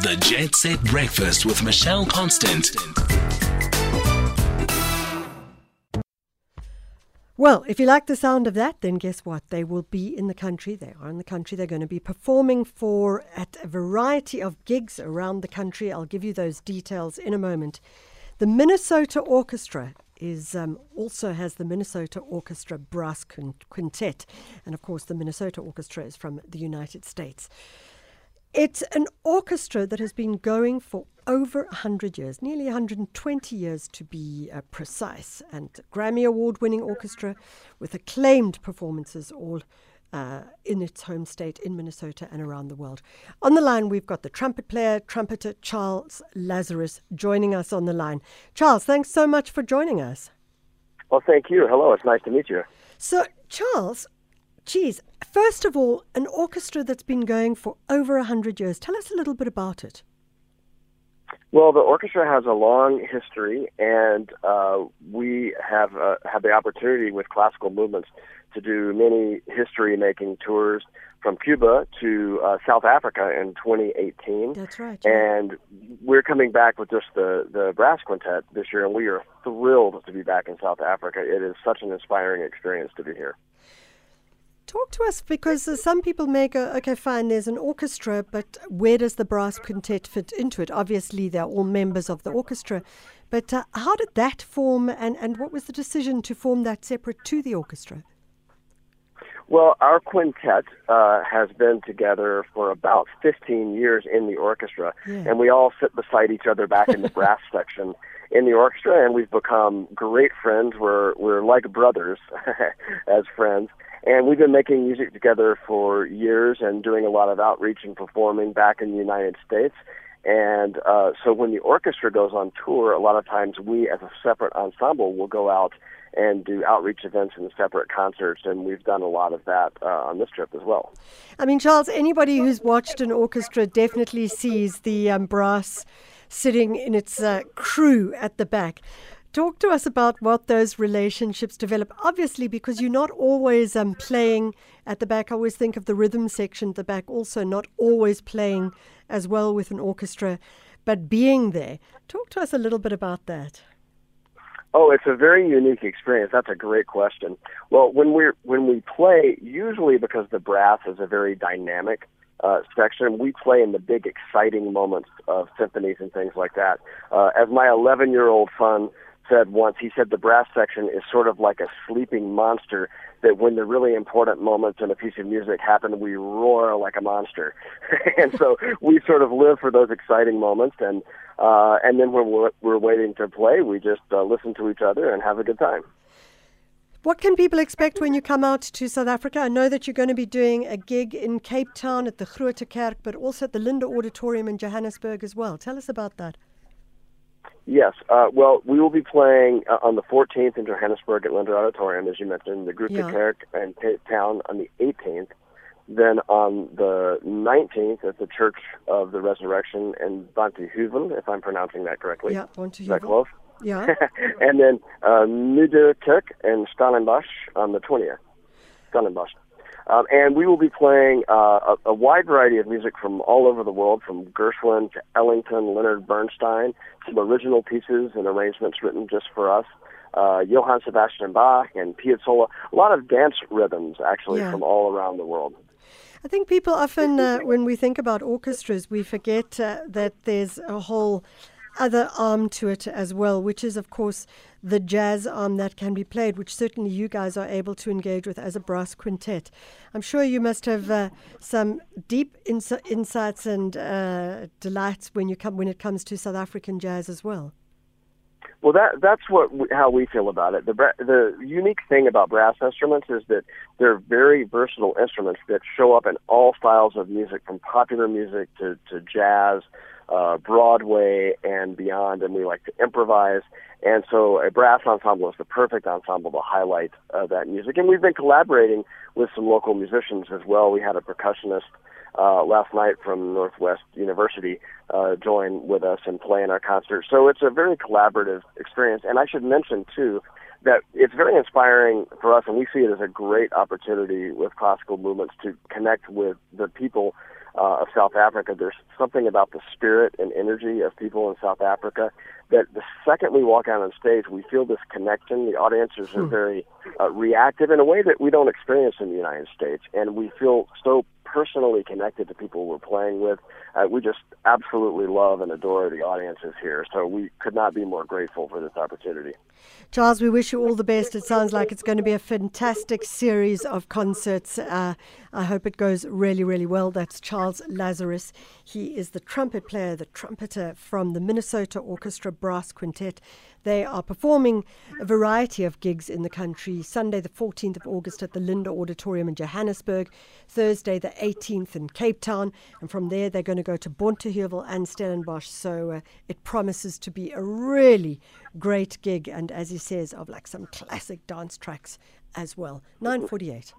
The Jet Set Breakfast with Michelle Constant. Well, if you like the sound of that, then guess what? They will be in the country. They are in the country. They're going to be performing for at a variety of gigs around the country. I'll give you those details in a moment. The Minnesota Orchestra is um, also has the Minnesota Orchestra Brass Quintet, and of course, the Minnesota Orchestra is from the United States. It's an orchestra that has been going for over 100 years, nearly 120 years to be uh, precise, and Grammy Award winning orchestra with acclaimed performances all uh, in its home state in Minnesota and around the world. On the line, we've got the trumpet player, trumpeter Charles Lazarus joining us on the line. Charles, thanks so much for joining us. Well, thank you. Hello, it's nice to meet you. So, Charles, geez, first of all, an orchestra that's been going for over 100 years. Tell us a little bit about it. Well, the orchestra has a long history, and uh, we have uh, had the opportunity with classical movements to do many history-making tours from Cuba to uh, South Africa in 2018. That's right. And we're coming back with just the the brass quintet this year, and we are thrilled to be back in South Africa. It is such an inspiring experience to be here. Talk to us because uh, some people may go, okay, fine, there's an orchestra, but where does the brass quintet fit into it? Obviously, they're all members of the orchestra, but uh, how did that form and, and what was the decision to form that separate to the orchestra? Well, our quintet uh, has been together for about 15 years in the orchestra, yeah. and we all sit beside each other back in the brass section in the orchestra, and we've become great friends. We're we're like brothers as friends, and we've been making music together for years and doing a lot of outreach and performing back in the United States. And uh, so when the orchestra goes on tour, a lot of times we as a separate ensemble will go out and do outreach events and separate concerts, and we've done a lot of that uh, on this trip as well. I mean, Charles, anybody who's watched an orchestra definitely sees the um, brass sitting in its uh, crew at the back. Talk to us about what those relationships develop. Obviously, because you're not always um, playing at the back. I always think of the rhythm section at the back, also not always playing as well with an orchestra, but being there. Talk to us a little bit about that. Oh, it's a very unique experience. That's a great question. Well, when we when we play, usually because the brass is a very dynamic uh, section, we play in the big, exciting moments of symphonies and things like that. Uh, as my 11 year old son said once, he said the brass section is sort of like a sleeping monster that when the really important moments in a piece of music happen, we roar like a monster. and so we sort of live for those exciting moments. And, uh, and then when we're, we're waiting to play, we just uh, listen to each other and have a good time. What can people expect when you come out to South Africa? I know that you're going to be doing a gig in Cape Town at the Grote Kerk, but also at the Linde Auditorium in Johannesburg as well. Tell us about that. Yes. Uh, well, we will be playing uh, on the 14th in Johannesburg at Linde Auditorium, as you mentioned, the Grote yeah. Kerk and Cape Town on the 18th. Then on the 19th at the Church of the Resurrection in Bantumuwel, if I'm pronouncing that correctly. Yeah, Bantumuwel. Is that close? Yeah. and then uh, Moederkerk and Stellenbosch on the 20th. Stellenbosch. Um, and we will be playing uh, a, a, wide variety of music from all over the world, from Gershwin to Ellington, Leonard Bernstein, some original pieces and arrangements written just for us. Uh, Johann Sebastian Bach and Piazzolla, a lot of dance rhythms actually yeah. from all around the world. I think people often, uh, when we think about orchestras, we forget uh, that there's a whole other arm to it as well, which is, of course, the jazz arm that can be played, which certainly you guys are able to engage with as a brass quintet. I'm sure you must have uh, some deep ins- insights and uh, delights when you come when it comes to South African jazz as well. Well, that that's what how we feel about it. The the unique thing about brass instruments is that they're very versatile instruments that show up in all styles of music, from popular music to to jazz uh, Broadway and beyond, and we like to improvise. And so a brass ensemble is the perfect ensemble to highlight uh, that music. And we've been collaborating with some local musicians as well. We had a percussionist uh, last night from Northwest University uh, join with us and play in our concert. So it's a very collaborative experience. And I should mention, too, that it's very inspiring for us, and we see it as a great opportunity with classical movements to connect with the people uh, of South Africa. There's something about the spirit and energy of people in South Africa that the second we walk out on stage, we feel this connection. The audiences are hmm. very uh, reactive in a way that we don't experience in the United States, and we feel so personally connected to people we're playing with. Uh, we just absolutely love and adore the audiences here. So we could not be more grateful for this opportunity. Charles, we wish you all the best. It sounds like it's going to be a fantastic series of concerts. Uh, I hope it goes really, really well. That's Charles Lazarus. He is the trumpet player, the trumpeter from the Minnesota Orchestra Brass Quintet. They are performing a variety of gigs in the country. Sunday, the 14th of August, at the Linde Auditorium in Johannesburg. Thursday, the 18th in Cape Town. And from there, they're going to go to Bonteheuwel and Stellenbosch. So uh, it promises to be a really great gig. And as he says, of like some classic dance tracks as well. 948.